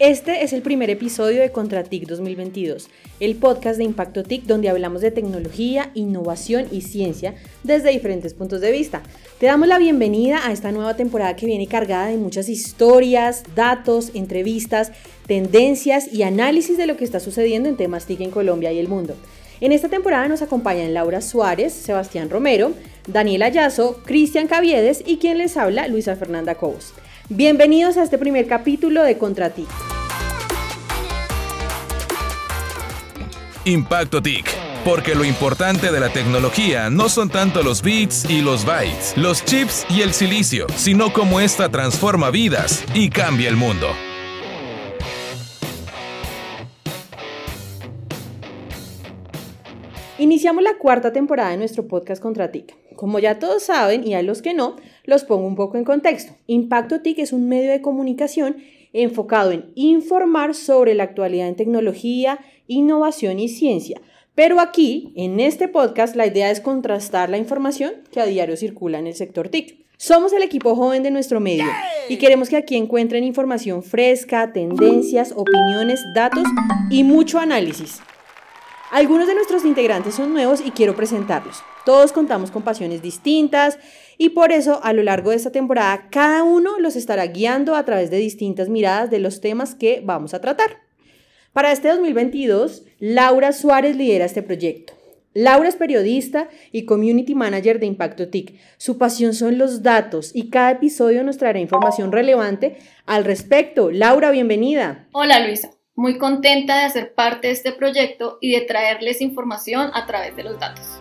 Este es el primer episodio de ContraTIC 2022, el podcast de Impacto TIC donde hablamos de tecnología, innovación y ciencia desde diferentes puntos de vista. Te damos la bienvenida a esta nueva temporada que viene cargada de muchas historias, datos, entrevistas, tendencias y análisis de lo que está sucediendo en temas TIC en Colombia y el mundo. En esta temporada nos acompañan Laura Suárez, Sebastián Romero, Daniel Ayazo, Cristian Caviedes y quien les habla, Luisa Fernanda Cobos. Bienvenidos a este primer capítulo de Contra TIC. Impacto TIC. Porque lo importante de la tecnología no son tanto los bits y los bytes, los chips y el silicio, sino cómo esta transforma vidas y cambia el mundo. Iniciamos la cuarta temporada de nuestro podcast Contra TIC. Como ya todos saben, y a los que no, los pongo un poco en contexto. Impacto TIC es un medio de comunicación enfocado en informar sobre la actualidad en tecnología, innovación y ciencia. Pero aquí, en este podcast, la idea es contrastar la información que a diario circula en el sector TIC. Somos el equipo joven de nuestro medio y queremos que aquí encuentren información fresca, tendencias, opiniones, datos y mucho análisis. Algunos de nuestros integrantes son nuevos y quiero presentarlos. Todos contamos con pasiones distintas y por eso a lo largo de esta temporada cada uno los estará guiando a través de distintas miradas de los temas que vamos a tratar. Para este 2022, Laura Suárez lidera este proyecto. Laura es periodista y community manager de Impacto TIC. Su pasión son los datos y cada episodio nos traerá información relevante al respecto. Laura, bienvenida. Hola Luisa muy contenta de hacer parte de este proyecto y de traerles información a través de los datos.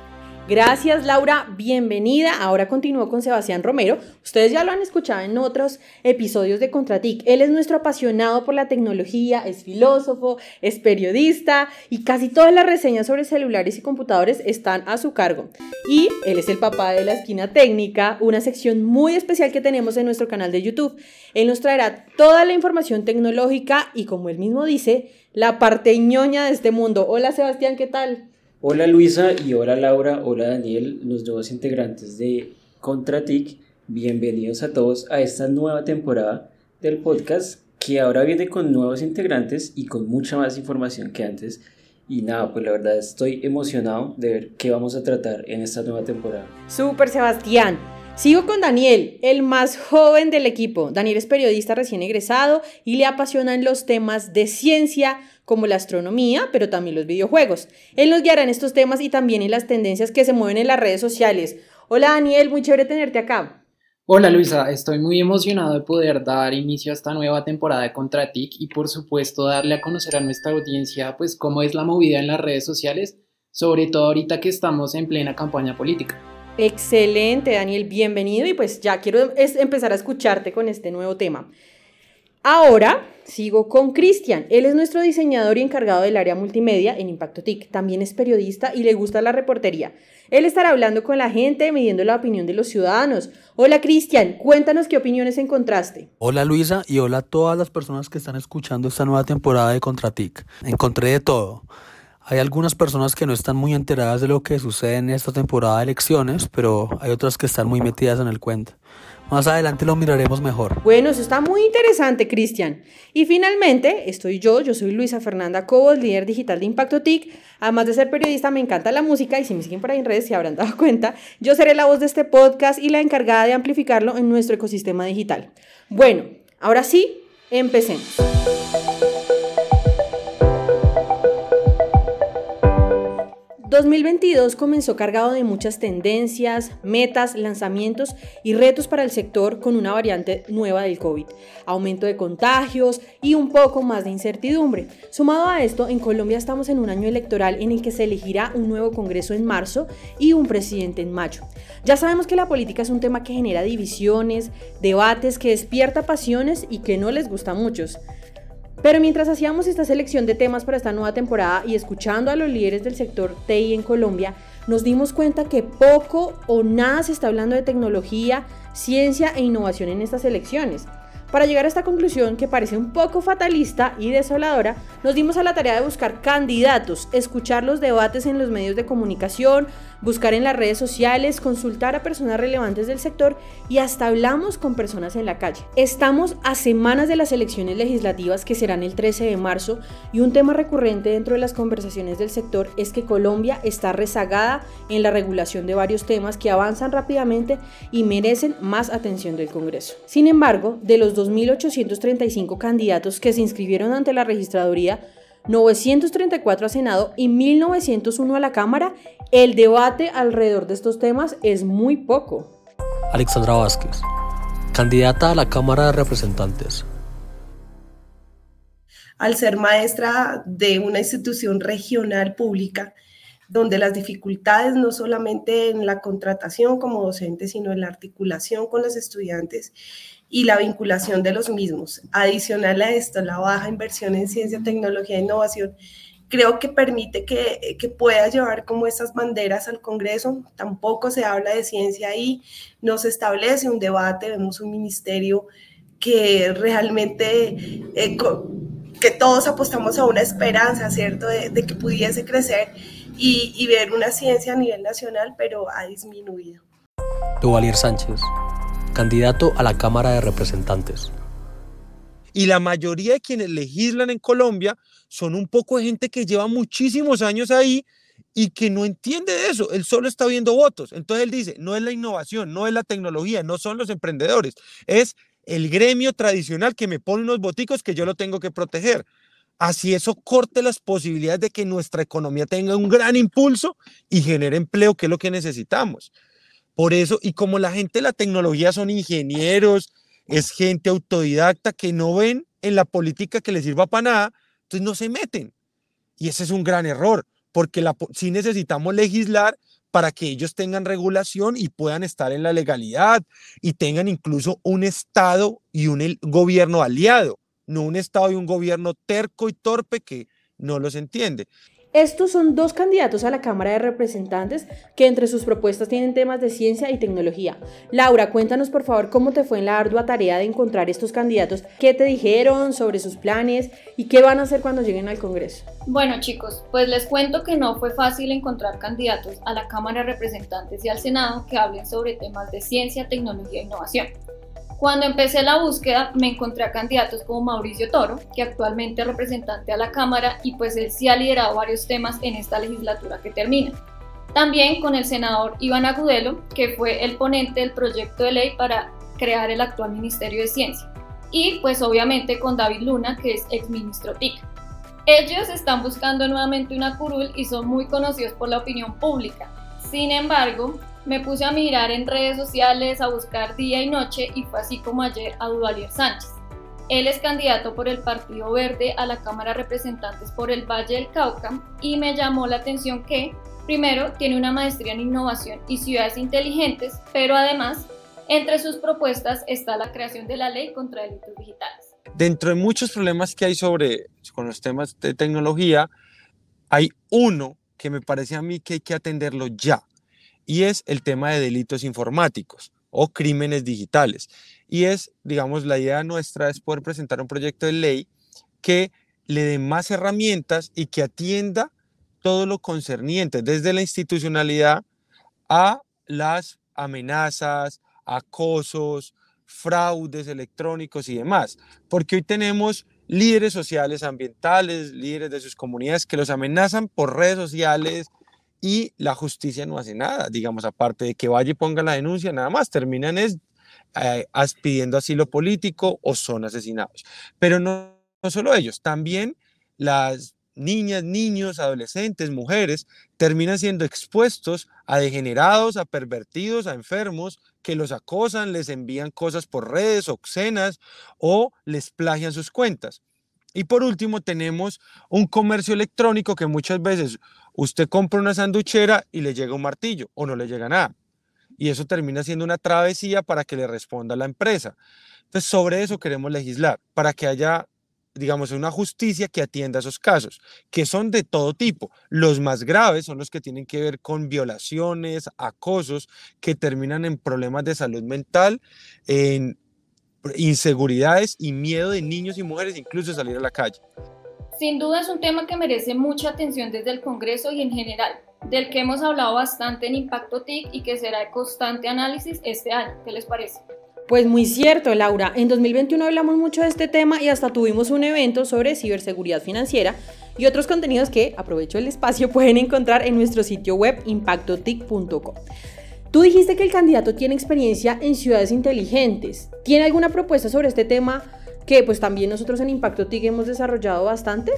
Gracias Laura, bienvenida. Ahora continúo con Sebastián Romero. Ustedes ya lo han escuchado en otros episodios de Contratic. Él es nuestro apasionado por la tecnología, es filósofo, es periodista y casi todas las reseñas sobre celulares y computadores están a su cargo. Y él es el papá de la esquina técnica, una sección muy especial que tenemos en nuestro canal de YouTube. Él nos traerá toda la información tecnológica y como él mismo dice, la parte ñoña de este mundo. Hola Sebastián, ¿qué tal? Hola Luisa y hola Laura, hola Daniel, los nuevos integrantes de Contratic. Bienvenidos a todos a esta nueva temporada del podcast que ahora viene con nuevos integrantes y con mucha más información que antes. Y nada, pues la verdad estoy emocionado de ver qué vamos a tratar en esta nueva temporada. Super Sebastián. Sigo con Daniel, el más joven del equipo. Daniel es periodista recién egresado y le apasionan los temas de ciencia, como la astronomía, pero también los videojuegos. Él nos guiará en estos temas y también en las tendencias que se mueven en las redes sociales. Hola Daniel, muy chévere tenerte acá. Hola Luisa, estoy muy emocionado de poder dar inicio a esta nueva temporada de Contratic y por supuesto darle a conocer a nuestra audiencia pues cómo es la movida en las redes sociales, sobre todo ahorita que estamos en plena campaña política. Excelente Daniel, bienvenido y pues ya quiero empezar a escucharte con este nuevo tema. Ahora sigo con Cristian. Él es nuestro diseñador y encargado del área multimedia en Impacto TIC. También es periodista y le gusta la reportería. Él estará hablando con la gente, midiendo la opinión de los ciudadanos. Hola Cristian, cuéntanos qué opiniones encontraste. Hola Luisa y hola a todas las personas que están escuchando esta nueva temporada de Contratic. Encontré de todo. Hay algunas personas que no están muy enteradas de lo que sucede en esta temporada de elecciones, pero hay otras que están muy metidas en el cuento. Más adelante lo miraremos mejor. Bueno, eso está muy interesante, Cristian. Y finalmente, estoy yo, yo soy Luisa Fernanda Cobos, líder digital de Impacto TIC. Además de ser periodista, me encanta la música y si me siguen por ahí en redes se habrán dado cuenta, yo seré la voz de este podcast y la encargada de amplificarlo en nuestro ecosistema digital. Bueno, ahora sí, empecemos. 2022 comenzó cargado de muchas tendencias, metas, lanzamientos y retos para el sector con una variante nueva del COVID, aumento de contagios y un poco más de incertidumbre. Sumado a esto, en Colombia estamos en un año electoral en el que se elegirá un nuevo Congreso en marzo y un presidente en mayo. Ya sabemos que la política es un tema que genera divisiones, debates, que despierta pasiones y que no les gusta a muchos. Pero mientras hacíamos esta selección de temas para esta nueva temporada y escuchando a los líderes del sector TI en Colombia, nos dimos cuenta que poco o nada se está hablando de tecnología, ciencia e innovación en estas elecciones. Para llegar a esta conclusión, que parece un poco fatalista y desoladora, nos dimos a la tarea de buscar candidatos, escuchar los debates en los medios de comunicación, buscar en las redes sociales, consultar a personas relevantes del sector y hasta hablamos con personas en la calle. Estamos a semanas de las elecciones legislativas que serán el 13 de marzo y un tema recurrente dentro de las conversaciones del sector es que Colombia está rezagada en la regulación de varios temas que avanzan rápidamente y merecen más atención del Congreso. Sin embargo, de los 2.835 candidatos que se inscribieron ante la registraduría, 934 a Senado y 1901 a la Cámara, el debate alrededor de estos temas es muy poco. Alexandra Vázquez, candidata a la Cámara de Representantes. Al ser maestra de una institución regional pública, donde las dificultades no solamente en la contratación como docente, sino en la articulación con los estudiantes y la vinculación de los mismos. Adicional a esto, la baja inversión en ciencia, tecnología e innovación, creo que permite que, que, pueda llevar como esas banderas al Congreso. Tampoco se habla de ciencia ahí, no se establece un debate, vemos un ministerio que realmente, eh, que todos apostamos a una esperanza, ¿cierto?, de, de que pudiese crecer y, y, ver una ciencia a nivel nacional, pero ha disminuido. Duvalier Sánchez candidato a la Cámara de Representantes. Y la mayoría de quienes legislan en Colombia son un poco de gente que lleva muchísimos años ahí y que no entiende de eso. Él solo está viendo votos. Entonces él dice, no es la innovación, no es la tecnología, no son los emprendedores, es el gremio tradicional que me pone unos boticos que yo lo tengo que proteger. Así eso corte las posibilidades de que nuestra economía tenga un gran impulso y genere empleo, que es lo que necesitamos. Por eso, y como la gente de la tecnología son ingenieros, es gente autodidacta que no ven en la política que les sirva para nada, entonces no se meten. Y ese es un gran error, porque la, sí necesitamos legislar para que ellos tengan regulación y puedan estar en la legalidad y tengan incluso un Estado y un gobierno aliado, no un Estado y un gobierno terco y torpe que no los entiende. Estos son dos candidatos a la Cámara de Representantes que entre sus propuestas tienen temas de ciencia y tecnología. Laura, cuéntanos por favor cómo te fue en la ardua tarea de encontrar estos candidatos, qué te dijeron sobre sus planes y qué van a hacer cuando lleguen al Congreso. Bueno chicos, pues les cuento que no fue fácil encontrar candidatos a la Cámara de Representantes y al Senado que hablen sobre temas de ciencia, tecnología e innovación. Cuando empecé la búsqueda me encontré a candidatos como Mauricio Toro, que actualmente es representante a la Cámara y pues él sí ha liderado varios temas en esta legislatura que termina. También con el senador Iván Agudelo, que fue el ponente del proyecto de ley para crear el actual Ministerio de Ciencia. Y pues obviamente con David Luna, que es exministro TIC. Ellos están buscando nuevamente una curul y son muy conocidos por la opinión pública. Sin embargo, me puse a mirar en redes sociales, a buscar día y noche y fue así como ayer a Duvalier Sánchez. Él es candidato por el Partido Verde a la Cámara de Representantes por el Valle del Cauca y me llamó la atención que, primero, tiene una maestría en innovación y ciudades inteligentes, pero además, entre sus propuestas está la creación de la ley contra delitos digitales. Dentro de muchos problemas que hay sobre con los temas de tecnología, hay uno que me parece a mí que hay que atenderlo ya y es el tema de delitos informáticos o crímenes digitales. Y es, digamos, la idea nuestra es poder presentar un proyecto de ley que le dé más herramientas y que atienda todo lo concerniente, desde la institucionalidad a las amenazas, acosos, fraudes electrónicos y demás. Porque hoy tenemos líderes sociales, ambientales, líderes de sus comunidades que los amenazan por redes sociales, y la justicia no hace nada, digamos, aparte de que vaya y ponga la denuncia, nada más, terminan es eh, pidiendo asilo político o son asesinados. Pero no, no solo ellos, también las niñas, niños, adolescentes, mujeres, terminan siendo expuestos a degenerados, a pervertidos, a enfermos que los acosan, les envían cosas por redes obscenas o les plagian sus cuentas. Y por último, tenemos un comercio electrónico que muchas veces usted compra una sanduchera y le llega un martillo o no le llega nada. Y eso termina siendo una travesía para que le responda la empresa. Entonces, sobre eso queremos legislar, para que haya, digamos, una justicia que atienda esos casos, que son de todo tipo. Los más graves son los que tienen que ver con violaciones, acosos, que terminan en problemas de salud mental, en inseguridades y miedo de niños y mujeres incluso salir a la calle. Sin duda es un tema que merece mucha atención desde el Congreso y en general, del que hemos hablado bastante en Impacto TIC y que será de constante análisis este año. ¿Qué les parece? Pues muy cierto, Laura. En 2021 hablamos mucho de este tema y hasta tuvimos un evento sobre ciberseguridad financiera y otros contenidos que, aprovecho el espacio, pueden encontrar en nuestro sitio web impactotic.com. Tú dijiste que el candidato tiene experiencia en ciudades inteligentes. ¿Tiene alguna propuesta sobre este tema que pues también nosotros en Impacto TIC hemos desarrollado bastante?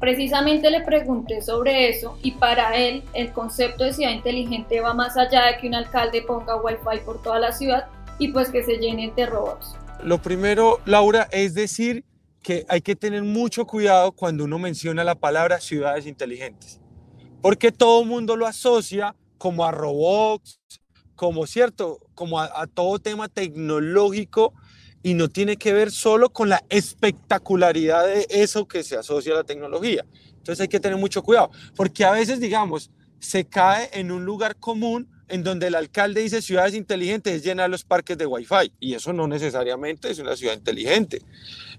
Precisamente le pregunté sobre eso y para él el concepto de ciudad inteligente va más allá de que un alcalde ponga wifi por toda la ciudad y pues que se llenen de robots. Lo primero, Laura, es decir que hay que tener mucho cuidado cuando uno menciona la palabra ciudades inteligentes, porque todo el mundo lo asocia como a robots, como cierto, como a, todo tema tecnológico y no tiene que ver solo con la espectacularidad de eso que se asocia a la tecnología. Entonces hay que tener mucho cuidado, porque a veces, digamos, se cae en un lugar común en donde el alcalde dice ciudades inteligentes es llenar los parques de Wi-Fi y eso no necesariamente es una ciudad inteligente.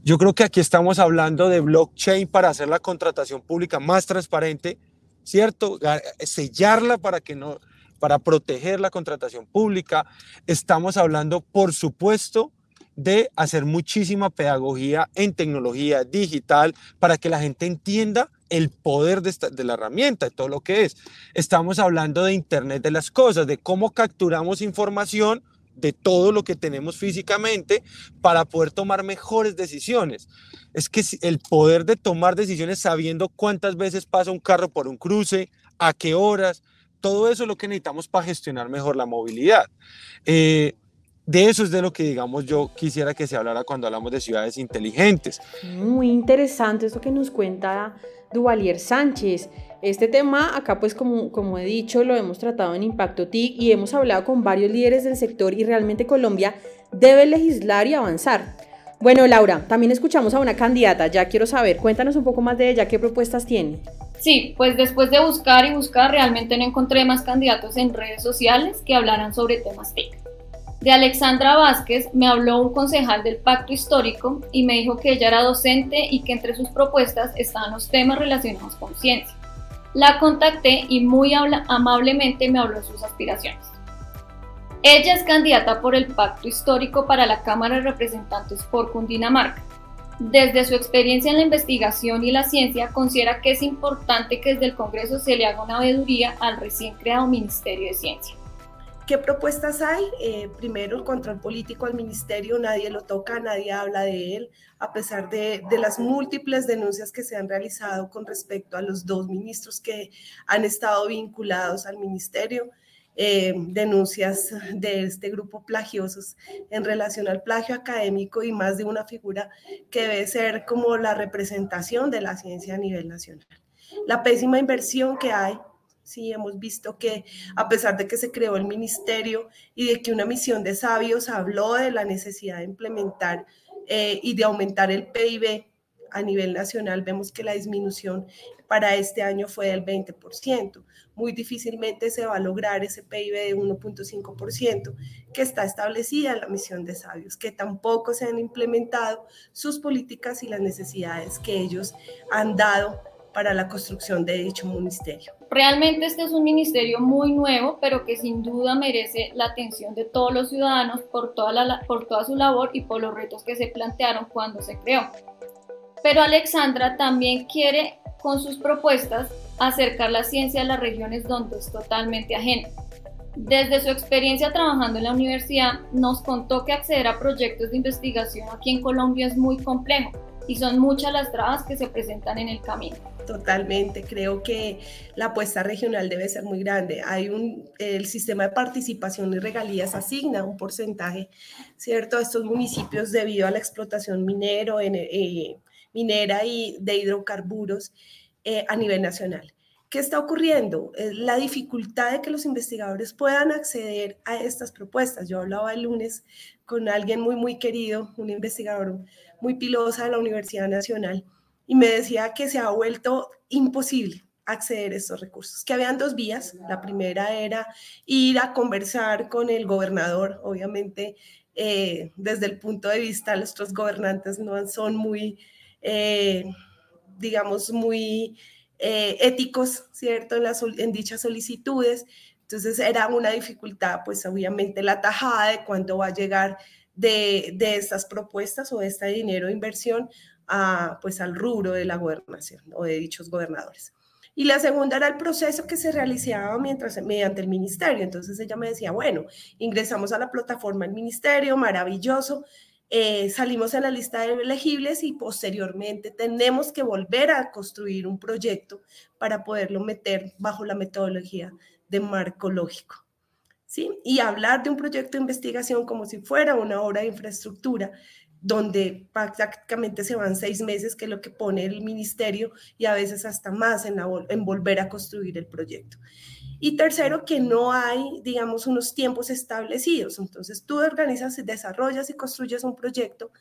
Yo creo que aquí estamos hablando de blockchain para hacer la contratación pública más transparente, ¿cierto? Sellarla para que no para proteger la contratación pública. Estamos hablando, por supuesto, de hacer muchísima pedagogía en tecnología digital para que la gente entienda el poder de, de, la herramienta, de todo lo que es. Estamos hablando de Internet de las cosas, de cómo capturamos información de todo lo que tenemos físicamente para poder tomar mejores decisiones. Es que el poder de tomar decisiones sabiendo cuántas veces pasa un carro por un cruce, a qué horas, todo eso es lo que necesitamos para gestionar mejor la movilidad. Eh, de eso es de lo que, digamos, yo quisiera que se hablara cuando hablamos de ciudades inteligentes. Muy interesante esto que nos cuenta Duvalier Sánchez. Este tema acá, pues como, como he dicho, lo hemos tratado en Impacto TIC y hemos hablado con varios líderes del sector y realmente Colombia debe legislar y avanzar. Bueno, Laura, también escuchamos a una candidata, ya quiero saber, cuéntanos un poco más de ella, qué propuestas tiene. Sí, pues después de buscar y buscar, realmente no encontré más candidatos en redes sociales que hablaran sobre temas TIC. De Alexandra Vázquez me habló un concejal del Pacto Histórico y me dijo que ella era docente y que entre sus propuestas estaban los temas relacionados con ciencia. La contacté y muy amablemente me habló de sus aspiraciones. Ella es candidata por el Pacto Histórico para la Cámara de Representantes por Cundinamarca desde su experiencia en la investigación y la ciencia, considera que es importante que desde el Congreso se le haga una veeduría al recién creado Ministerio de Ciencia. ¿Qué propuestas hay? Eh, primero, el control político al ministerio, nadie lo toca, nadie habla de él, a pesar de, las múltiples denuncias que se han realizado con respecto a los dos ministros que han estado vinculados al ministerio. Eh, denuncias de este grupo plagiosos en relación al plagio académico y más de una figura que debe ser como la representación de la ciencia a nivel nacional. La pésima inversión que hay Sí, hemos visto que a pesar de que se creó el ministerio y de que una misión de sabios habló de la necesidad de implementar eh, y de aumentar el PIB a nivel nacional, vemos que la disminución para este año fue del 20% muy difícilmente se va a lograr ese PIB de 1.5% que está establecida en la misión de sabios, que tampoco se han implementado sus políticas y las necesidades que ellos han dado para la construcción de dicho ministerio. Realmente este es un ministerio muy nuevo, pero que sin duda merece la atención de todos los ciudadanos por toda, la, por toda su labor y por los retos que se plantearon cuando se creó. Pero Alexandra también quiere con sus propuestas acercar la ciencia a las regiones donde es totalmente ajena. Desde su experiencia trabajando en la universidad, nos contó que acceder a proyectos de investigación aquí en Colombia es muy complejo y son muchas las trabas que se presentan en el camino. Totalmente, creo que la apuesta regional debe ser muy grande. Hay un, el sistema de participación y regalías asigna un porcentaje, ¿cierto?, a estos municipios debido a la explotación minero, eh, minera y de hidrocarburos eh, a nivel nacional. ¿Qué está ocurriendo? la dificultad de que los investigadores puedan acceder a estas propuestas. Yo hablaba el lunes con alguien muy, muy querido, un investigador muy pilosa de la Universidad Nacional, y me decía que se ha vuelto imposible acceder a estos recursos, que habían dos vías. La primera era ir a conversar con el gobernador, obviamente eh, desde el punto de vista, nuestros gobernantes no son muy... Eh, digamos, muy eh, éticos, ¿cierto? En, en dichas solicitudes. Entonces era una dificultad, pues obviamente la tajada de cuánto va a llegar de, de estas propuestas o de este dinero de inversión a, pues al rubro de la gobernación o de dichos gobernadores. Y la segunda era el proceso que se realizaba mientras, mediante el ministerio. Entonces ella me decía, bueno, ingresamos a la plataforma del ministerio, maravilloso, eh, salimos en la lista de elegibles y posteriormente tenemos que volver a construir un proyecto para poderlo meter bajo la metodología de marco lógico. ¿sí? Y hablar de un proyecto de investigación como si fuera una obra de infraestructura donde prácticamente se van seis meses, que es lo que pone el ministerio, y a veces hasta más en, volver a construir el proyecto. Y tercero, que no hay, digamos, unos tiempos establecidos. Entonces, tú organizas, desarrollas y construyes un proyecto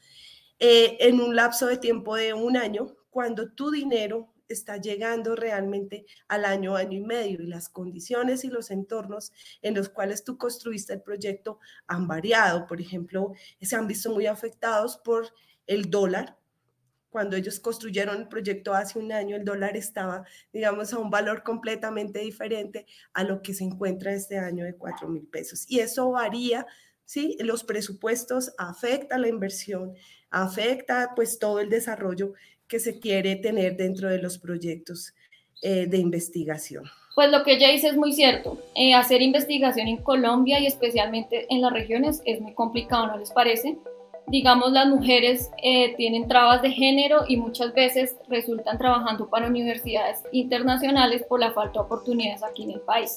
eh, en un lapso de tiempo de un año, cuando tu dinero está llegando realmente al año, año y medio y las condiciones y los entornos en los cuales tú construiste el proyecto han variado. Por ejemplo, se han visto muy afectados por el dólar. Cuando ellos construyeron el proyecto hace un año, el dólar estaba, digamos, a un valor completamente diferente a lo que se encuentra este año de 4 mil pesos. Y eso varía, ¿sí? Los presupuestos afectan la inversión, afecta pues todo el desarrollo que se quiere tener dentro de los proyectos eh, de investigación. Pues lo que ella dice es muy cierto. Eh, hacer investigación en Colombia y especialmente en las regiones es muy complicado, ¿no les parece? Digamos, las mujeres eh, tienen trabas de género y muchas veces resultan trabajando para universidades internacionales por la falta de oportunidades aquí en el país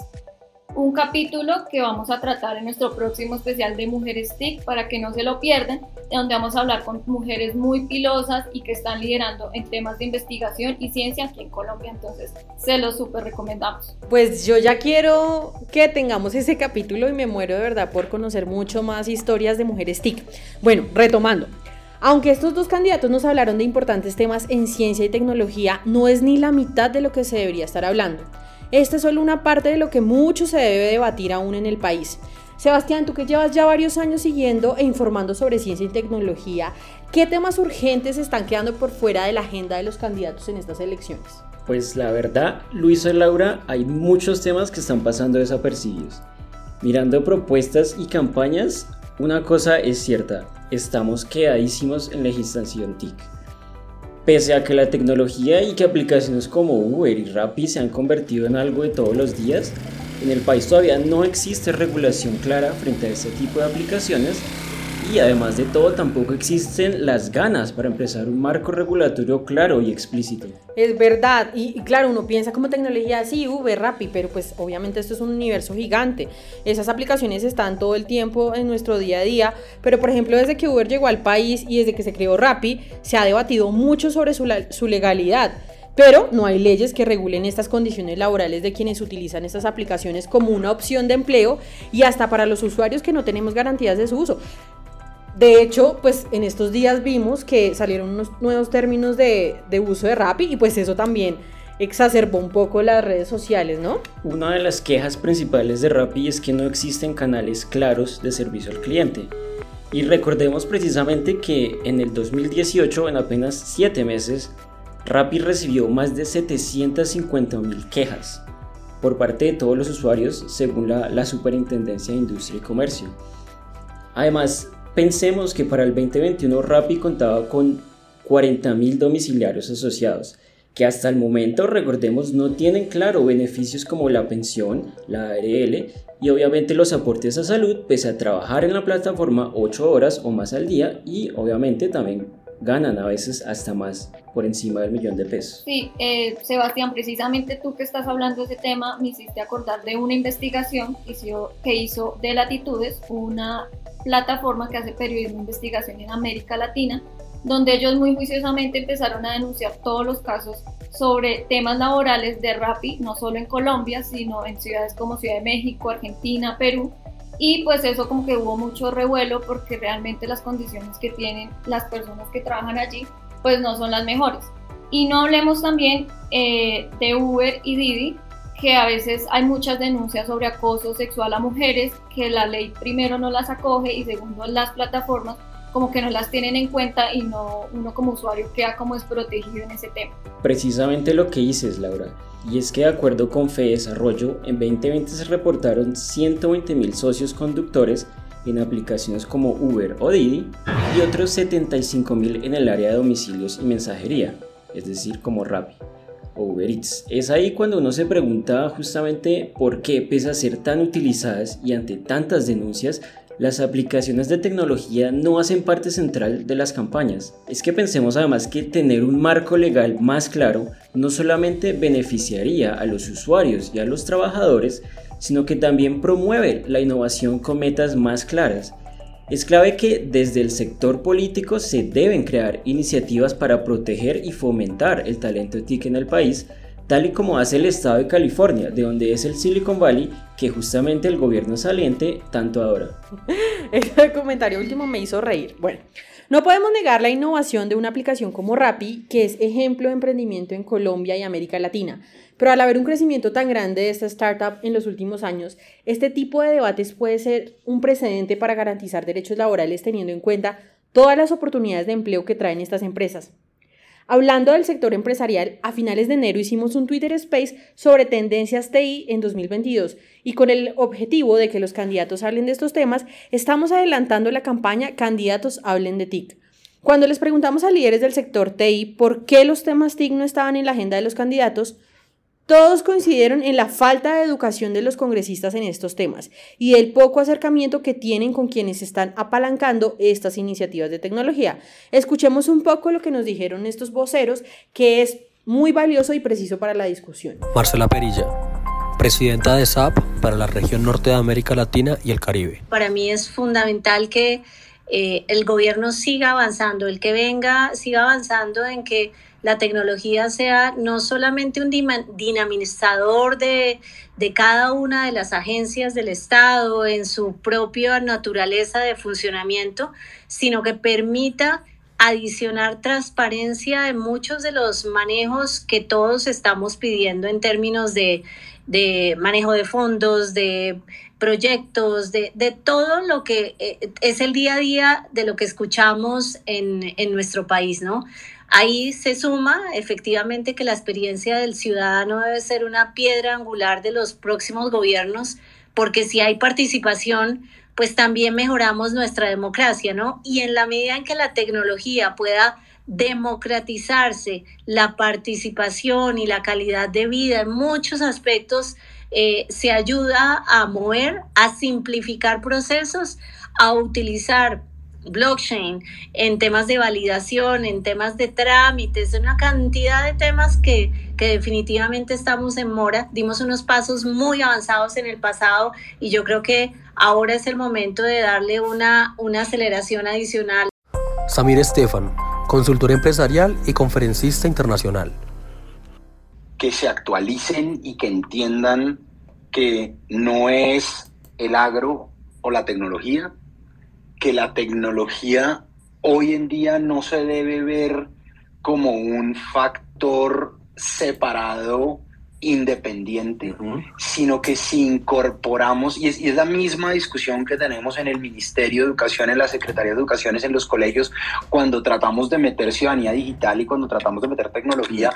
un capítulo que vamos a tratar en nuestro próximo especial de Mujeres TIC para que no se lo pierdan, donde vamos a hablar con mujeres muy pilosas y que están liderando en temas de investigación y ciencia aquí en Colombia, entonces se lo súper recomendamos. Pues yo ya quiero que tengamos ese capítulo y me muero de verdad por conocer mucho más historias de Mujeres TIC. Bueno, retomando. Aunque estos dos candidatos nos hablaron de importantes temas en ciencia y tecnología, no es ni la mitad de lo que se debería estar hablando. Esta es solo una parte de lo que mucho se debe debatir aún en el país. Sebastián, tú que llevas ya varios años siguiendo e informando sobre ciencia y tecnología, ¿qué temas urgentes están quedando por fuera de la agenda de los candidatos en estas elecciones? Pues la verdad, Luisa y Laura, hay muchos temas que están pasando desapercibidos. Mirando propuestas y campañas, una cosa es cierta, estamos quedadísimos en legislación TIC. Pese a que la tecnología y que aplicaciones como Uber y Rappi se han convertido en algo de todos los días, en el país todavía no existe regulación clara frente a este tipo de aplicaciones y además de todo tampoco existen las ganas para empezar un marco regulatorio claro y explícito. Es verdad, y, claro, uno piensa como tecnología así, Uber, Rappi, pero pues obviamente esto es un universo gigante. Esas aplicaciones están todo el tiempo en nuestro día a día, pero por ejemplo desde que Uber llegó al país y desde que se creó Rappi, se ha debatido mucho sobre su, su legalidad. Pero no hay leyes que regulen estas condiciones laborales de quienes utilizan estas aplicaciones como una opción de empleo y hasta para los usuarios que no tenemos garantías de su uso. De hecho, pues en estos días vimos que salieron unos nuevos términos de, uso de Rappi y pues eso también exacerbó un poco las redes sociales, ¿no? Una de las quejas principales de Rappi es que no existen canales claros de servicio al cliente. Y recordemos precisamente que en el 2018, en apenas 7 meses, Rappi recibió más de 750 mil quejas por parte de todos los usuarios según la, la Superintendencia de Industria y Comercio. Además, Pensemos que para el 2021 Rappi contaba con 40.000 domiciliarios asociados, que hasta el momento, recordemos, no tienen claro beneficios como la pensión, la ARL y obviamente los aportes a salud, pese a trabajar en la plataforma 8 horas o más al día y obviamente también ganan a veces hasta más por encima del millón de pesos. Sí, eh, Sebastián, precisamente tú que estás hablando de ese tema, me hiciste acordar de una investigación que hizo, que hizo de Latitudes, una plataforma que hace periodismo de investigación en América Latina, donde ellos muy juiciosamente empezaron a denunciar todos los casos sobre temas laborales de Rappi, no solo en Colombia, sino en ciudades como Ciudad de México, Argentina, Perú. Y pues eso como que hubo mucho revuelo porque realmente las condiciones que tienen las personas que trabajan allí pues no son las mejores. Y no hablemos también eh, de Uber y Didi, que a veces hay muchas denuncias sobre acoso sexual a mujeres, que la ley primero no las acoge y segundo las plataformas como que no las tienen en cuenta y no uno como usuario queda como desprotegido en ese tema. Precisamente lo que dices, Laura. Y es que de acuerdo con Fe Desarrollo, en 2020 se reportaron 120 mil socios conductores en aplicaciones como Uber o Didi y otros 75.000 en el área de domicilios y mensajería, es decir, como Rappi o Uber Eats. Es ahí cuando uno se pregunta justamente por qué, pese a ser tan utilizadas y ante tantas denuncias, las aplicaciones de tecnología no hacen parte central de las campañas. Es que pensemos además que tener un marco legal más claro no solamente beneficiaría a los usuarios y a los trabajadores, sino que también promueve la innovación con metas más claras. Es clave que desde el sector político se deben crear iniciativas para proteger y fomentar el talento TIC en el país, tal y como hace el estado de California, de donde es el Silicon Valley, que justamente el gobierno saliente tanto ahora. Ese comentario último me hizo reír. Bueno, no podemos negar la innovación de una aplicación como Rappi, que es ejemplo de emprendimiento en Colombia y América Latina. Pero al haber un crecimiento tan grande de esta startup en los últimos años, este tipo de debates puede ser un precedente para garantizar derechos laborales teniendo en cuenta todas las oportunidades de empleo que traen estas empresas. Hablando del sector empresarial, a finales de enero hicimos un Twitter Space sobre tendencias TI en 2022 y con el objetivo de que los candidatos hablen de estos temas, estamos adelantando la campaña Candidatos hablen de TIC. Cuando les preguntamos a líderes del sector TI por qué los temas TIC no estaban en la agenda de los candidatos, todos coincidieron en la falta de educación de los congresistas en estos temas y el poco acercamiento que tienen con quienes están apalancando estas iniciativas de tecnología. Escuchemos un poco lo que nos dijeron estos voceros, que es muy valioso y preciso para la discusión. Marcela Perilla, presidenta de SAP para la región norte de América Latina y el Caribe. Para mí es fundamental que eh, el gobierno siga avanzando, el que venga siga avanzando en que la tecnología sea no solamente un dinamizador de, de cada una de las agencias del Estado en su propia naturaleza de funcionamiento, sino que permita adicionar transparencia en muchos de los manejos que todos estamos pidiendo en términos de, de manejo de fondos, de proyectos, de, de, todo lo que eh, es el día a día de lo que escuchamos en, en nuestro país, ¿no? Ahí se suma efectivamente que la experiencia del ciudadano debe ser una piedra angular de los próximos gobiernos, porque si hay participación, pues también mejoramos nuestra democracia, ¿no? Y en la medida en que la tecnología pueda democratizarse la participación y la calidad de vida en muchos aspectos, eh, se ayuda a mover, a simplificar procesos, a utilizar blockchain, en temas de validación, en temas de trámites, una cantidad de temas que, que definitivamente estamos en mora. Dimos unos pasos muy avanzados en el pasado y yo creo que ahora es el momento de darle una, una aceleración adicional. Samir Estefan, consultor empresarial y conferencista internacional. Que se actualicen y que entiendan que no es el agro o la tecnología, que la tecnología hoy en día no se debe ver como un factor separado, independiente, sino que si incorporamos, y es, y es, la misma discusión que tenemos en el Ministerio de Educación, en la Secretaría de Educación, en los colegios, cuando tratamos de meter ciudadanía digital y cuando tratamos de meter tecnología,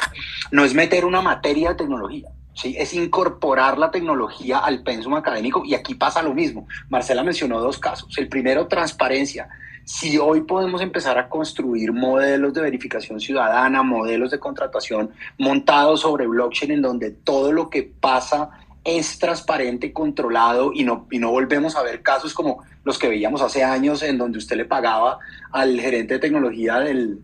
no es meter una materia de tecnología, ¿sí? es incorporar la tecnología al pensum académico y aquí pasa lo mismo. Marcela mencionó dos casos. El primero, transparencia. Si hoy podemos empezar a construir modelos de verificación ciudadana, modelos de contratación montados sobre blockchain en donde todo lo que pasa es transparente, controlado y no, y no volvemos a ver casos como los que veíamos hace años en donde usted le pagaba al gerente de tecnología del,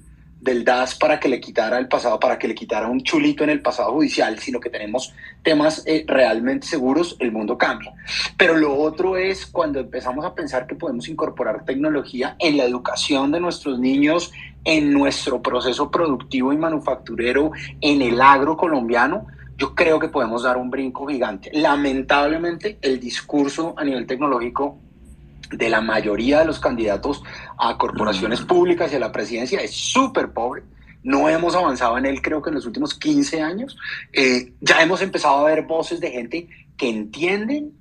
del DAS para que le quitara el pasado, para que le quitara un chulito en el pasado judicial, sino que tenemos temas eh, realmente seguros, el mundo cambia. Pero lo otro es cuando empezamos a pensar que podemos incorporar tecnología en la educación de nuestros niños, en nuestro proceso productivo y manufacturero, en el agro colombiano, yo creo que podemos dar un brinco gigante. Lamentablemente, el discurso a nivel tecnológico de la mayoría de los candidatos a corporaciones públicas y a la presidencia es súper pobre. No hemos avanzado en él creo que en los últimos 15 años. Eh, ya hemos empezado a ver voces de gente que entienden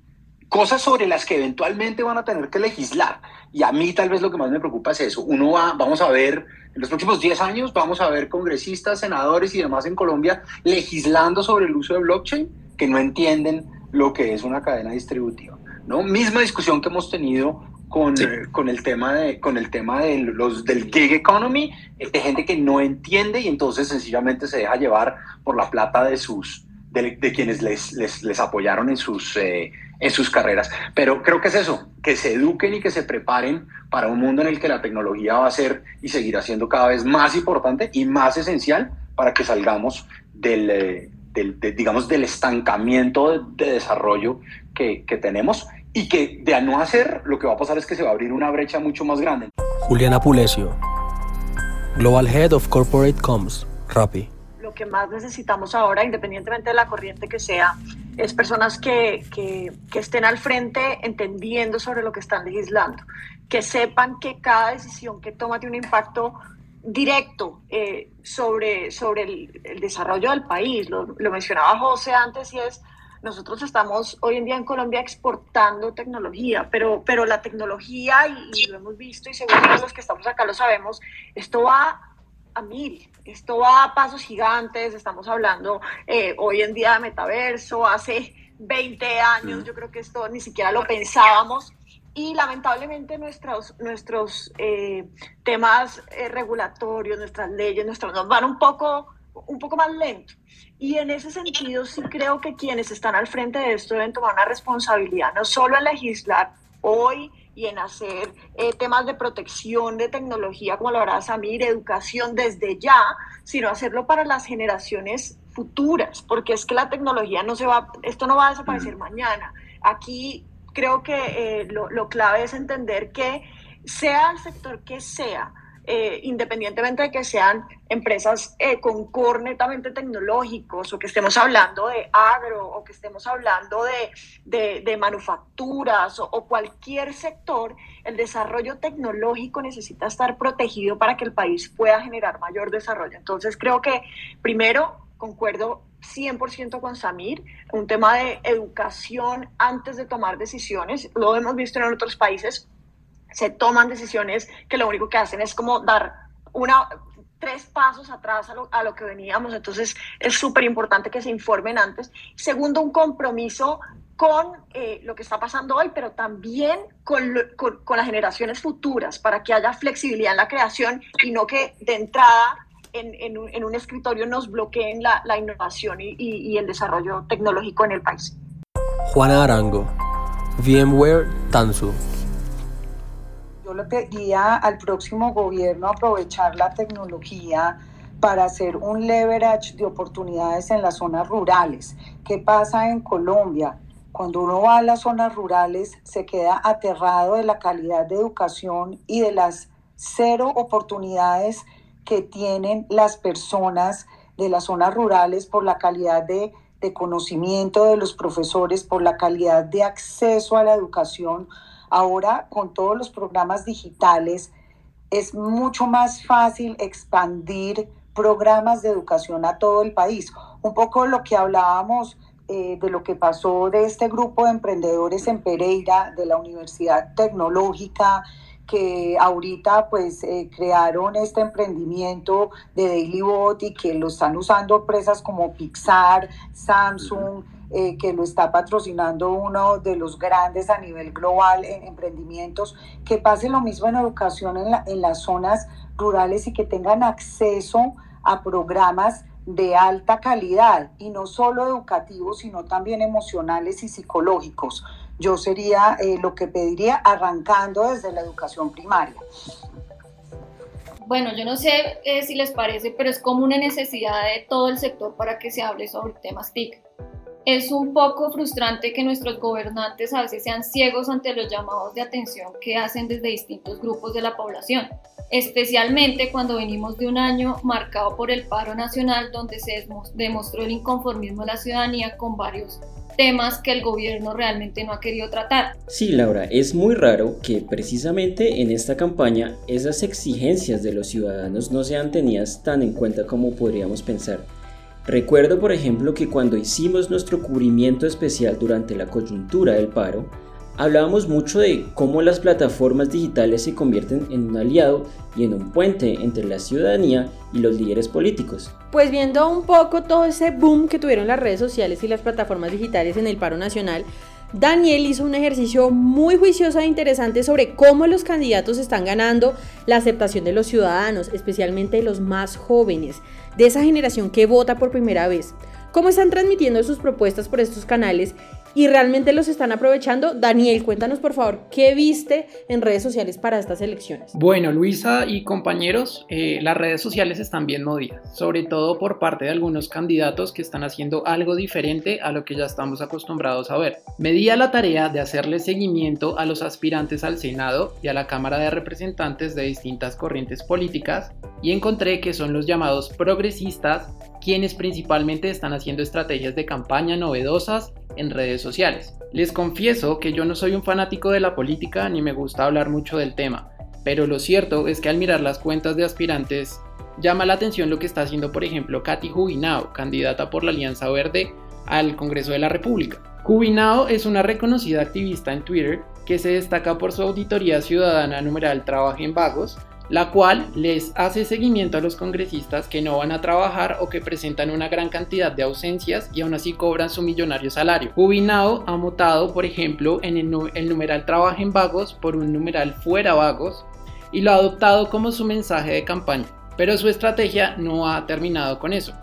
cosas sobre las que eventualmente van a tener que legislar. Y a mí tal vez lo que más me preocupa es eso. Uno va, vamos a ver, en los próximos 10 años vamos a ver congresistas, senadores y demás en Colombia legislando sobre el uso de blockchain que no entienden lo que es una cadena distributiva. ¿No? Misma discusión que hemos tenido con, eh, con, el tema de, con el tema de los, del gig economy, eh, de gente que no entiende y entonces sencillamente se deja llevar por la plata de sus de, quienes les, les, les, apoyaron en sus, eh, en sus carreras. Pero creo que es eso, que se eduquen y que se preparen para un mundo en el que la tecnología va a ser y seguirá siendo cada vez más importante y más esencial para que salgamos del, del digamos, del estancamiento de, desarrollo que, que tenemos y que de no hacer, lo que va a pasar es que se va a abrir una brecha mucho más grande. Juliana Pulesio, Global Head of Corporate Comms, Rappi. Lo que más necesitamos ahora, independientemente de la corriente que sea, es personas que, que, que, estén al frente entendiendo sobre lo que están legislando, que sepan que cada decisión que toma tiene un impacto directo eh, sobre, sobre el, el, desarrollo del país. Lo, lo mencionaba José antes y es nosotros estamos hoy en día en Colombia exportando tecnología, pero, pero la tecnología, y, lo hemos visto, y seguro los que estamos acá lo sabemos, esto va a mil, esto va a pasos gigantes, estamos hablando eh, hoy en día de metaverso, hace 20 años mm. yo creo que esto ni siquiera lo pensábamos, y lamentablemente nuestros, nuestros eh, temas eh, regulatorios, nuestras leyes, nuestros, nos van un poco, un poco más lento. Y en ese sentido sí creo que quienes están al frente de esto deben tomar una responsabilidad, no solo en legislar hoy y en hacer eh, temas de protección de tecnología, como lo hará Samir, educación desde ya, sino hacerlo para las generaciones futuras, porque es que la tecnología no se va, esto no va a desaparecer mm. mañana. Aquí creo que eh, lo, lo clave es entender que sea el sector que sea, eh, independientemente de que sean empresas eh, con core netamente tecnológicos o que estemos hablando de agro o que estemos hablando de, de, manufacturas o, o, cualquier sector, el desarrollo tecnológico necesita estar protegido para que el país pueda generar mayor desarrollo. Entonces creo que primero concuerdo 100% con Samir, un tema de educación antes de tomar decisiones, lo hemos visto en otros países, se toman decisiones que lo único que hacen es como dar una tres pasos atrás a lo, a lo que veníamos, entonces es súper importante que se informen antes. Segundo, un compromiso con eh, lo que está pasando hoy, pero también con, con, las generaciones futuras, para que haya flexibilidad en la creación y no que de entrada en, en un, escritorio nos bloqueen la, la innovación y, y, y el desarrollo tecnológico en el país. Juana Arango, VMware Tanzu le pediría al próximo gobierno aprovechar la tecnología para hacer un leverage de oportunidades en las zonas rurales. ¿Qué pasa en Colombia? Cuando uno va a las zonas rurales se queda aterrado de la calidad de educación y de las cero oportunidades que tienen las personas de las zonas rurales por la calidad de, de conocimiento de los profesores, por la calidad de acceso a la educación Ahora, con todos los programas digitales, es mucho más fácil expandir programas de educación a todo el país. Un poco lo que hablábamos eh, de lo que pasó de este grupo de emprendedores en Pereira, de la Universidad Tecnológica, que ahorita pues eh, crearon este emprendimiento de DailyBot y que lo están usando empresas como Pixar, Samsung, eh, que lo está patrocinando uno de los grandes a nivel global en emprendimientos, que pase lo mismo en educación en, en las zonas rurales y que tengan acceso a programas de alta calidad y no solo educativos, sino también emocionales y psicológicos. Yo sería eh, lo que pediría arrancando desde la educación primaria. Bueno, yo no sé eh, si les parece, pero es como una necesidad de todo el sector para que se hable sobre temas TIC es un poco frustrante que nuestros gobernantes a veces sean ciegos ante los llamados de atención que hacen desde distintos grupos de la población, especialmente cuando venimos de un año marcado por el paro nacional donde se demostró el inconformismo de la ciudadanía con varios temas que el gobierno realmente no ha querido tratar. Sí, Laura, es muy raro que precisamente en esta campaña esas exigencias de los ciudadanos no sean tenidas tan en cuenta como podríamos pensar. Recuerdo, por ejemplo, que cuando hicimos nuestro cubrimiento especial durante la coyuntura del paro, hablábamos mucho de cómo las plataformas digitales se convierten en un aliado y en un puente entre la ciudadanía y los líderes políticos. Pues viendo un poco todo ese boom que tuvieron las redes sociales y las plataformas digitales en el paro nacional, Daniel hizo un ejercicio muy juicioso e interesante sobre cómo los candidatos están ganando la aceptación de los ciudadanos, especialmente los más jóvenes, de esa generación que vota por primera vez. Cómo están transmitiendo sus propuestas por estos canales y realmente los están aprovechando. Daniel, cuéntanos por favor, ¿qué viste en redes sociales para estas elecciones? Bueno, Luisa y compañeros, eh, las redes sociales están bien movidas, sobre todo por parte de algunos candidatos que están haciendo algo diferente a lo que ya estamos acostumbrados a ver. Me di a la tarea de hacerle seguimiento a los aspirantes al Senado y a la Cámara de Representantes de distintas corrientes políticas y encontré que son los llamados progresistas quienes principalmente están haciendo estrategias de campaña novedosas en redes sociales. Les confieso que yo no soy un fanático de la política ni me gusta hablar mucho del tema, pero lo cierto es que al mirar las cuentas de aspirantes llama la atención lo que está haciendo por ejemplo Katy Jubinao, candidata por la Alianza Verde al Congreso de la República. Jubinao es una reconocida activista en Twitter que se destaca por su auditoría ciudadana numeral Trabajo en Vagos, la cual les hace seguimiento a los congresistas que no van a trabajar o que presentan una gran cantidad de ausencias y aún así cobran su millonario salario. Ubinao ha mutado, por ejemplo, en el, el numeral trabaja en vagos por un numeral fuera vagos y lo ha adoptado como su mensaje de campaña. Pero su estrategia no ha terminado con eso.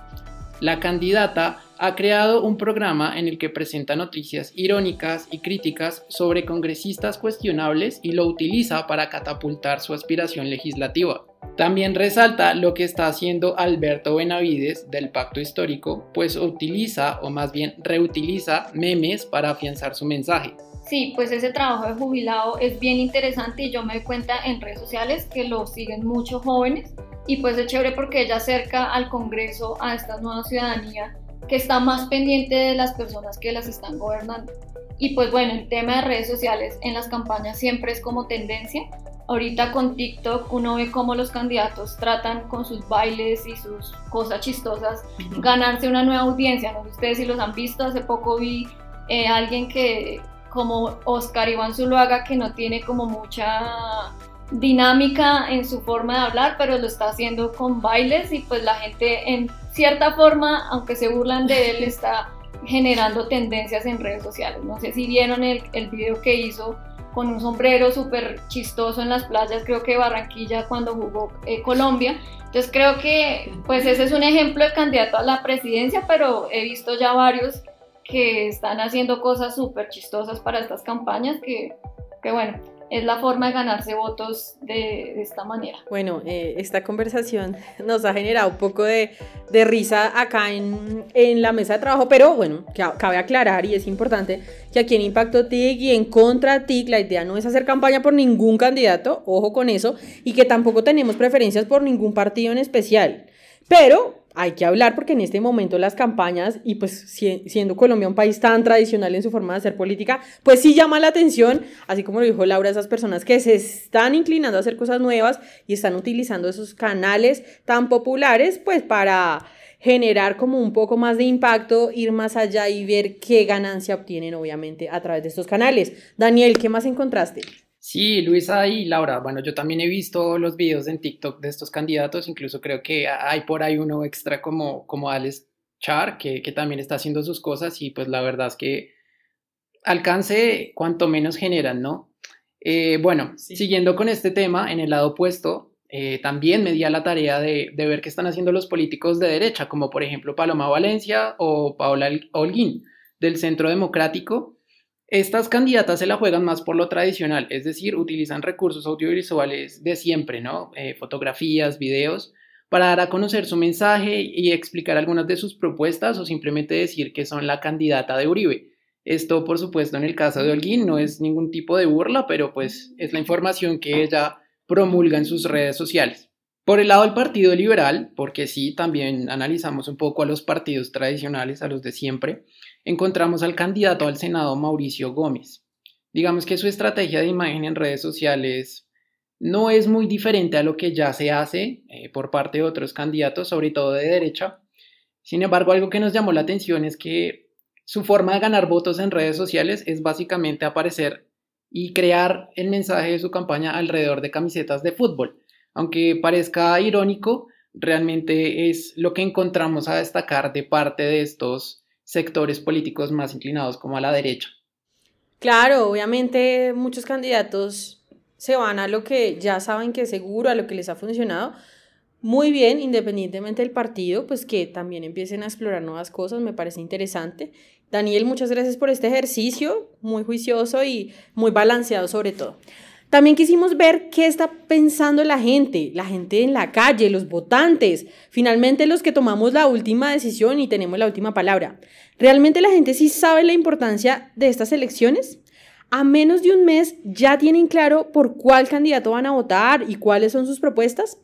La candidata ha creado un programa en el que presenta noticias irónicas y críticas sobre congresistas cuestionables y lo utiliza para catapultar su aspiración legislativa. También resalta lo que está haciendo Alberto Benavides del Pacto Histórico, pues utiliza o más bien reutiliza memes para afianzar su mensaje. Sí, pues ese trabajo de jubilado es bien interesante y yo me doy cuenta en redes sociales que lo siguen muchos jóvenes y pues es chévere porque ella acerca al Congreso a esta nueva ciudadanía que está más pendiente de las personas que las están gobernando. Y pues bueno, el tema de redes sociales en las campañas siempre es como tendencia. Ahorita con TikTok uno ve cómo los candidatos tratan con sus bailes y sus cosas chistosas ganarse una nueva audiencia. No sé ustedes si los han visto, hace poco vi eh, alguien que como Oscar Iván Zuluaga que no tiene como mucha dinámica en su forma de hablar, pero lo está haciendo con bailes y pues la gente en cierta forma, aunque se burlan de él, está generando tendencias en redes sociales. No sé si vieron el, el video que hizo con un sombrero súper chistoso en las playas, creo que Barranquilla cuando jugó eh, Colombia. Entonces creo que pues ese es un ejemplo de candidato a la presidencia, pero he visto ya varios que están haciendo cosas súper chistosas para estas campañas que, que bueno, es la forma de ganarse votos de, esta manera. Bueno, eh, esta conversación nos ha generado un poco de, risa acá en, en, la mesa de trabajo, pero bueno, cabe aclarar y es importante que aquí en Impacto TIC y en Contra TIC la idea no es hacer campaña por ningún candidato, ojo con eso, y que tampoco tenemos preferencias por ningún partido en especial. Pero hay que hablar porque en este momento las campañas, y pues siendo Colombia un país tan tradicional en su forma de hacer política, pues sí llama la atención, así como lo dijo Laura, esas personas que se están inclinando a hacer cosas nuevas y están utilizando esos canales tan populares, pues para generar como un poco más de impacto, ir más allá y ver qué ganancia obtienen obviamente a través de estos canales. Daniel, ¿qué más encontraste? Sí, Luisa y Laura, bueno, yo también he visto los videos en TikTok de estos candidatos, incluso creo que hay por ahí uno extra como, como Alex Char, que, que también está haciendo sus cosas y pues la verdad es que alcance cuanto menos generan, ¿no? Eh, bueno, siguiendo con este tema, en el lado opuesto, eh, también me di a la tarea de, de, ver qué están haciendo los políticos de derecha, como por ejemplo Paloma Valencia o Paola Holguín del Centro Democrático, estas candidatas se la juegan más por lo tradicional, es decir, utilizan recursos audiovisuales de siempre, ¿no? Eh, fotografías, videos, para dar a conocer su mensaje y explicar algunas de sus propuestas o simplemente decir que son la candidata de Uribe. Esto, por supuesto, en el caso de Holguín no es ningún tipo de burla, pero pues es la información que ella promulga en sus redes sociales. Por el lado del Partido Liberal, porque sí, también analizamos un poco a los partidos tradicionales, a los de siempre, encontramos al candidato al Senado Mauricio Gómez. Digamos que su estrategia de imagen en redes sociales no es muy diferente a lo que ya se hace eh, por parte de otros candidatos, sobre todo de derecha, Sin embargo, algo que nos llamó la atención es que su forma de ganar votos en redes sociales es básicamente aparecer y crear el mensaje de su campaña alrededor de camisetas de fútbol. Aunque parezca irónico, realmente es lo que encontramos a destacar de parte de estos sectores políticos más inclinados como a la derecha. Claro, obviamente muchos candidatos se van a lo que ya saben que es seguro, a lo que les ha funcionado. Muy bien, independientemente del partido, pues que también empiecen a explorar nuevas cosas, me parece interesante. Daniel, muchas gracias por este ejercicio, muy juicioso y muy balanceado sobre todo. También quisimos ver qué está pensando la gente, la gente en la calle, los votantes, finalmente los que tomamos la última decisión y tenemos la última palabra. ¿Realmente la gente sí sabe la importancia de estas elecciones? A menos de un mes ya tienen claro por cuál candidato van a votar y cuáles son sus propuestas.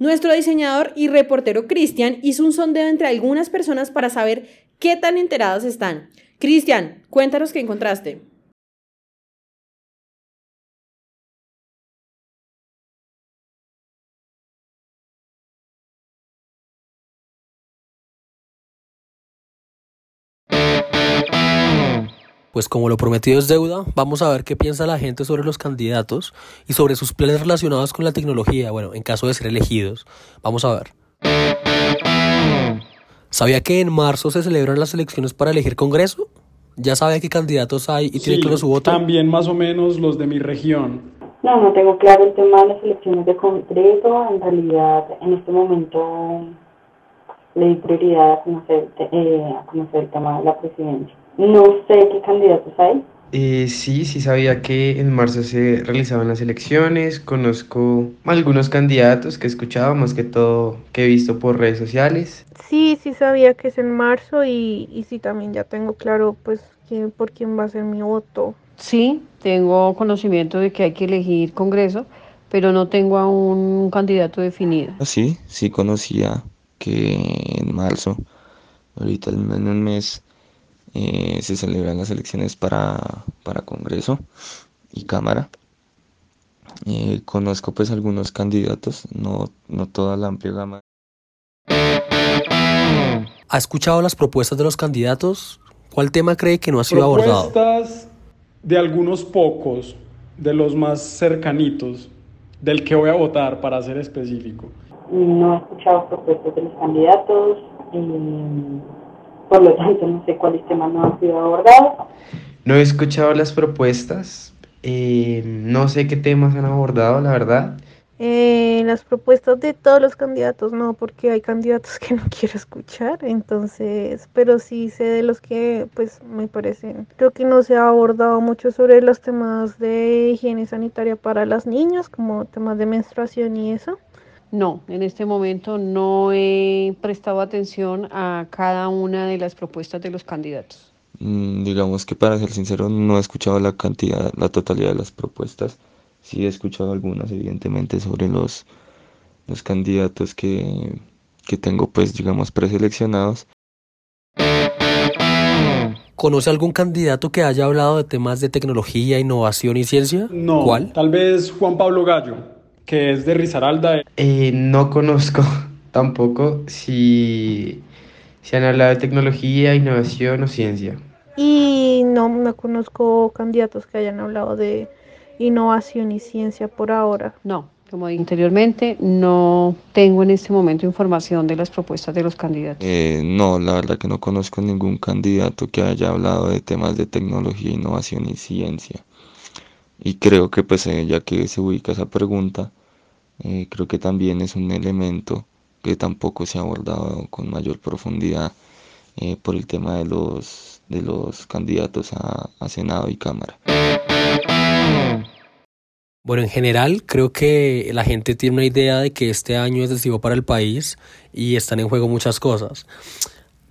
Nuestro diseñador y reportero Cristian hizo un sondeo entre algunas personas para saber qué tan enteradas están. Cristian, cuéntanos qué encontraste. Pues como lo prometido es deuda, vamos a ver qué piensa la gente sobre los candidatos y sobre sus planes relacionados con la tecnología, bueno, en caso de ser elegidos. Vamos a ver. ¿Sabía que en marzo se celebran las elecciones para elegir Congreso? ¿Ya sabe qué candidatos hay y tiene claro su voto? También más o menos los de mi región. No, no tengo claro el tema de las elecciones de Congreso. En realidad, en este momento le di prioridad a conocer, eh, a conocer el tema de la presidencia. No sé qué candidatos hay. Eh, sí, sí sabía que en marzo se realizaban las elecciones, conozco algunos candidatos que he escuchado, más que todo que he visto por redes sociales. Sí, sí sabía que es en marzo y, y sí también ya tengo claro pues quién, por quién va a ser mi voto. Sí, tengo conocimiento de que hay que elegir Congreso, pero no tengo aún un candidato definido. Sí, sí conocía que en marzo, ahorita en un mes, eh, se celebran las elecciones para, para Congreso y Cámara. Eh, conozco pues algunos candidatos, no, no toda la amplia gama. ¿Ha escuchado las propuestas de los candidatos? ¿Cuál tema cree que no ha sido abordado? Propuestas de algunos pocos, de los más cercanitos, del que voy a votar para ser específico. No he escuchado propuestas de los candidatos. Y por lo tanto no sé cuáles temas no han sido abordados. No he escuchado las propuestas, eh, no sé qué temas han abordado, la verdad. Eh, las propuestas de todos los candidatos, no, porque hay candidatos que no quiero escuchar, entonces, pero sí sé de los que, pues, me parecen. Creo que no se ha abordado mucho sobre los temas de higiene sanitaria para las niñas, como temas de menstruación y eso. No, en este momento no he prestado atención a cada una de las propuestas de los candidatos. Mm, digamos que para ser sincero no he escuchado la cantidad, la totalidad de las propuestas. Sí he escuchado algunas evidentemente sobre los, los candidatos que, que tengo pues digamos preseleccionados. ¿Conoce algún candidato que haya hablado de temas de tecnología, innovación y ciencia? No, ¿Cuál? Tal vez Juan Pablo Gallo que es de Risaralda. Eh, no conozco tampoco si, si han hablado de tecnología, innovación o ciencia. Y no, no conozco candidatos que hayan hablado de innovación y ciencia por ahora. No, como dije anteriormente, no tengo en este momento información de las propuestas de los candidatos. Eh, no, la verdad que no conozco ningún candidato que haya hablado de temas de tecnología, innovación y ciencia. Y creo que pues eh, ya que se ubica esa pregunta, eh, creo que también es un elemento que tampoco se ha abordado con mayor profundidad eh, por el tema de los, de los candidatos a, a Senado y Cámara. Bueno, en general creo que la gente tiene una idea de que este año es decisivo para el país y están en juego muchas cosas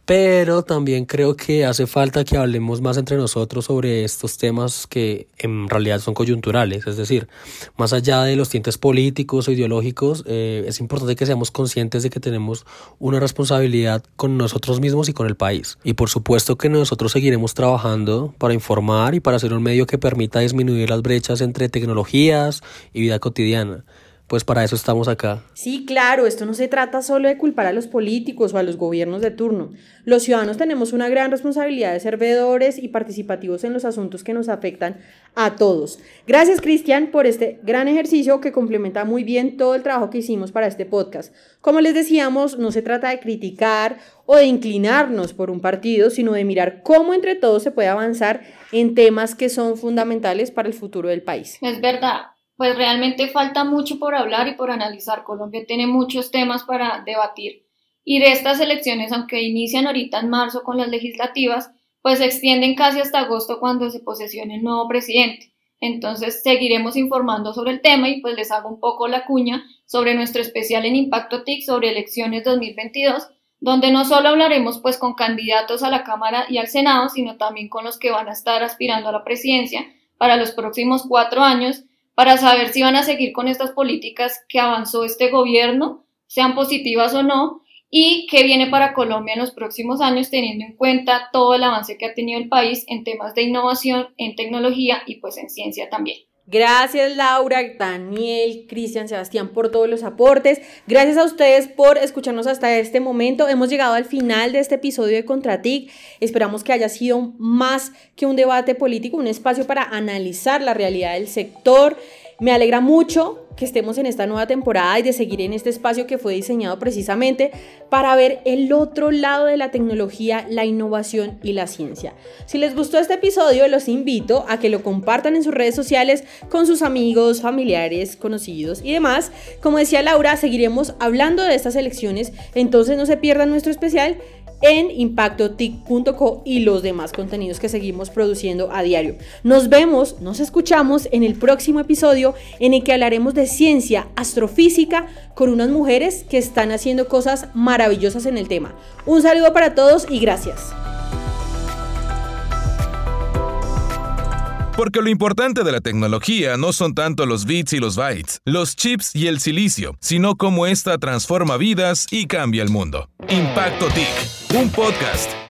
pero también creo que hace falta que hablemos más entre nosotros sobre estos temas que en realidad son coyunturales, es decir, más allá de los tintes políticos o ideológicos, eh, es importante que seamos conscientes de que tenemos una responsabilidad con nosotros mismos y con el país. Y por supuesto que nosotros seguiremos trabajando para informar y para ser un medio que permita disminuir las brechas entre tecnologías y vida cotidiana. Pues para eso estamos acá. Sí, claro, esto no se trata solo de culpar a los políticos o a los gobiernos de turno. Los ciudadanos tenemos una gran responsabilidad de ser veedores y participativos en los asuntos que nos afectan a todos. Gracias, Cristian, por este gran ejercicio que complementa muy bien todo el trabajo que hicimos para este podcast. Como les decíamos, no se trata de criticar o de inclinarnos por un partido, sino de mirar cómo entre todos se puede avanzar en temas que son fundamentales para el futuro del país. Es verdad, pues realmente falta mucho por hablar y por analizar. Colombia tiene muchos temas para debatir. Y de estas elecciones, aunque inician ahorita en marzo con las legislativas, pues se extienden casi hasta agosto cuando se posesione el nuevo presidente. Entonces seguiremos informando sobre el tema y pues les hago un poco la cuña sobre nuestro especial en Impacto TIC sobre elecciones 2022, donde no solo hablaremos pues con candidatos a la Cámara y al Senado, sino también con los que van a estar aspirando a la presidencia para los próximos cuatro años para saber si van a seguir con estas políticas que avanzó este gobierno, sean positivas o no, y qué viene para Colombia en los próximos años, teniendo en cuenta todo el avance que ha tenido el país en temas de innovación, en tecnología y pues en ciencia también. Gracias Laura, Daniel, Cristian, Sebastián por todos los aportes. Gracias a ustedes por escucharnos hasta este momento. Hemos llegado al final de este episodio de Contratic. Esperamos que haya sido más que un debate político, un espacio para analizar la realidad del sector. Me alegra mucho que estemos en esta nueva temporada y de seguir en este espacio que fue diseñado precisamente para ver el otro lado de la tecnología, la innovación y la ciencia. Si les gustó este episodio, los invito a que lo compartan en sus redes sociales con sus amigos, familiares, conocidos y demás. Como decía Laura, seguiremos hablando de estas elecciones, entonces no se pierdan nuestro especial en impactotic.co y los demás contenidos que seguimos produciendo a diario. Nos vemos, nos escuchamos en el próximo episodio en el que hablaremos de ciencia astrofísica con unas mujeres que están haciendo cosas maravillosas en el tema. Un saludo para todos y gracias. Porque lo importante de la tecnología no son tanto los bits y los bytes, los chips y el silicio, sino cómo ésta transforma vidas y cambia el mundo. Impacto TIC, un podcast